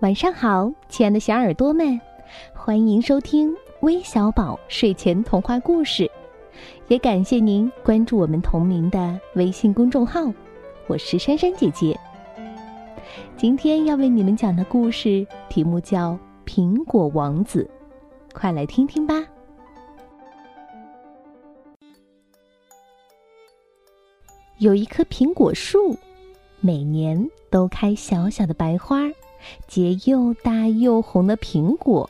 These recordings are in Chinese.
晚上好，亲爱的小耳朵们，欢迎收听微小宝睡前童话故事，也感谢您关注我们同名的微信公众号。我是珊珊姐姐。今天要为你们讲的故事题目叫《苹果王子》，快来听听吧。有一棵苹果树，每年都开小小的白花。结又大又红的苹果。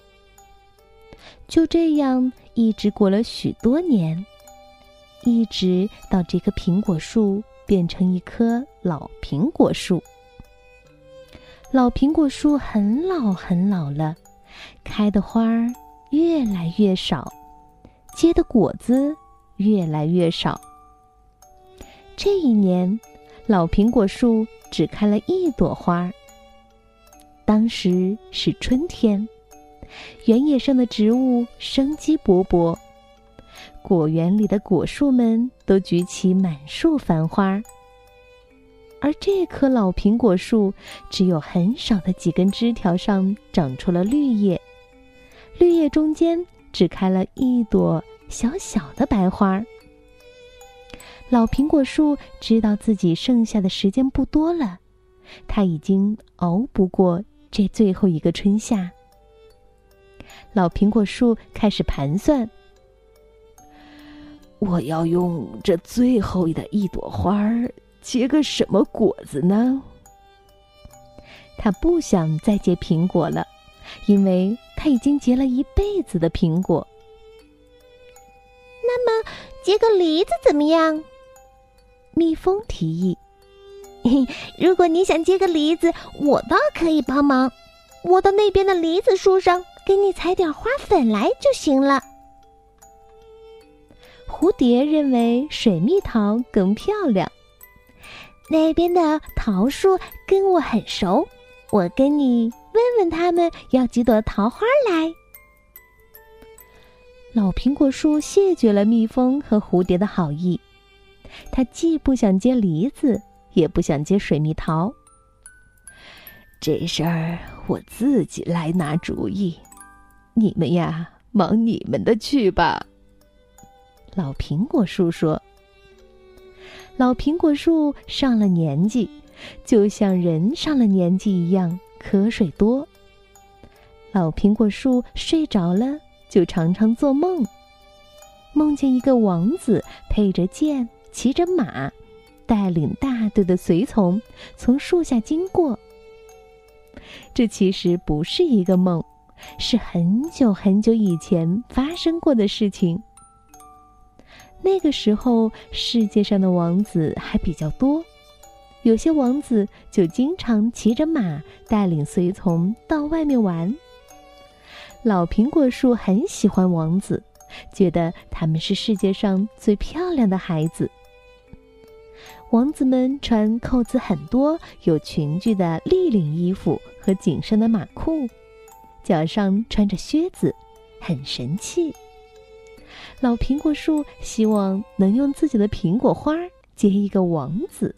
就这样一直过了许多年，一直到这棵苹果树变成一棵老苹果树。老苹果树很老很老了，开的花儿越来越少，结的果子越来越少。这一年，老苹果树只开了一朵花儿。当时是春天，原野上的植物生机勃勃，果园里的果树们都举起满树繁花。而这棵老苹果树，只有很少的几根枝条上长出了绿叶，绿叶中间只开了一朵小小的白花。老苹果树知道自己剩下的时间不多了，它已经熬不过。这最后一个春夏，老苹果树开始盘算：我要用这最后的一朵花儿结个什么果子呢？他不想再结苹果了，因为他已经结了一辈子的苹果。那么，结个梨子怎么样？蜜蜂提议。如果你想结个梨子，我倒可以帮忙。我到那边的梨子树上给你采点花粉来就行了。蝴蝶认为水蜜桃更漂亮。那边的桃树跟我很熟，我跟你问问他们要几朵桃花来。老苹果树谢绝了蜜蜂和蝴蝶的好意，它既不想结梨子。也不想接水蜜桃。这事儿我自己来拿主意，你们呀，忙你们的去吧。老苹果树说：“老苹果树上了年纪，就像人上了年纪一样，瞌睡多。老苹果树睡着了，就常常做梦，梦见一个王子配着剑，骑着马。”带领大队的随从从树下经过。这其实不是一个梦，是很久很久以前发生过的事情。那个时候，世界上的王子还比较多，有些王子就经常骑着马，带领随从到外面玩。老苹果树很喜欢王子，觉得他们是世界上最漂亮的孩子。王子们穿扣子很多、有裙裾的立领衣服和紧身的马裤，脚上穿着靴子，很神气。老苹果树希望能用自己的苹果花结一个王子。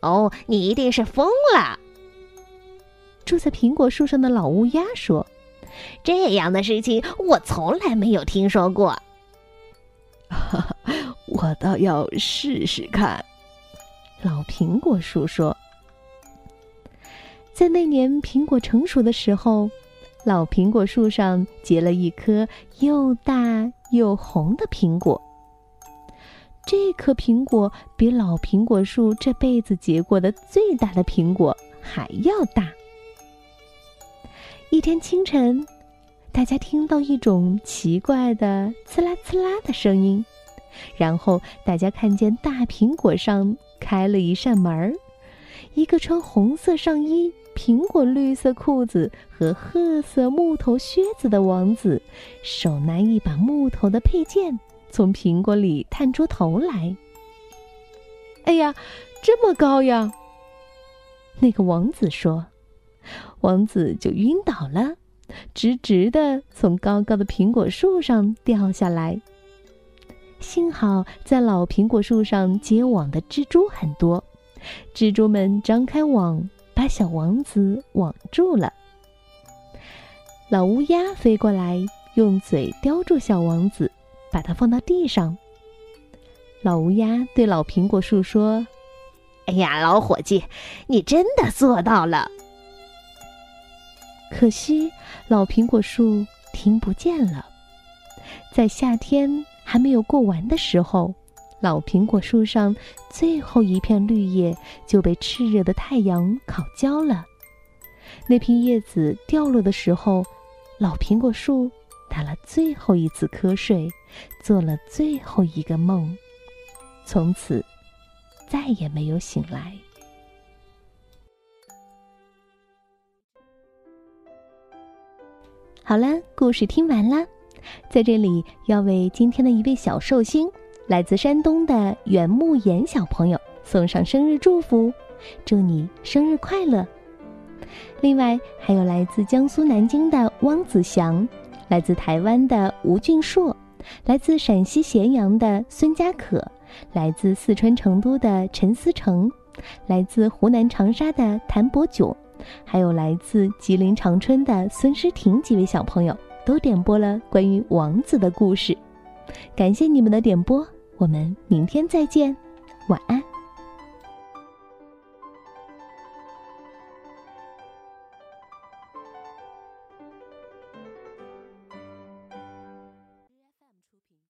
哦，你一定是疯了！住在苹果树上的老乌鸦说：“这样的事情我从来没有听说过。”我倒要试试看，老苹果树说。在那年苹果成熟的时候，老苹果树上结了一颗又大又红的苹果。这颗苹果比老苹果树这辈子结过的最大的苹果还要大。一天清晨，大家听到一种奇怪的“刺啦刺啦”的声音。然后大家看见大苹果上开了一扇门，一个穿红色上衣、苹果绿色裤子和褐色木头靴子的王子，手拿一把木头的佩剑，从苹果里探出头来。哎呀，这么高呀！那个王子说：“王子就晕倒了，直直的从高高的苹果树上掉下来。”幸好在老苹果树上结网的蜘蛛很多，蜘蛛们张开网，把把小王子网住了。老乌鸦飞过来，用嘴叼住小王子，把它放到地上。老乌鸦对老苹果树说：“哎呀，老伙计，你真的做到了。”可惜老苹果树听不见了。在夏天还没有过完的时候，老苹果树上最后一片绿叶就被炽热的太阳烤焦了。那片叶子掉落的时候，老苹果树打了最后一次瞌睡，做了最后一个梦，从此再也没有醒来。好了，故事听完了，在这里要为今天的一位小寿星，来自山东的袁慕言小朋友送上生日祝福，祝你生日快乐！另外还有来自江苏南京的汪子祥，来自台湾的吴俊硕，来自陕西咸阳的孙佳可，来自四川成都的陈思成，来自湖南长沙的谭博炯。还有来自吉林长春的孙诗婷几位小朋友都点播了关于王子的故事，感谢你们的点播，我们明天再见，晚安。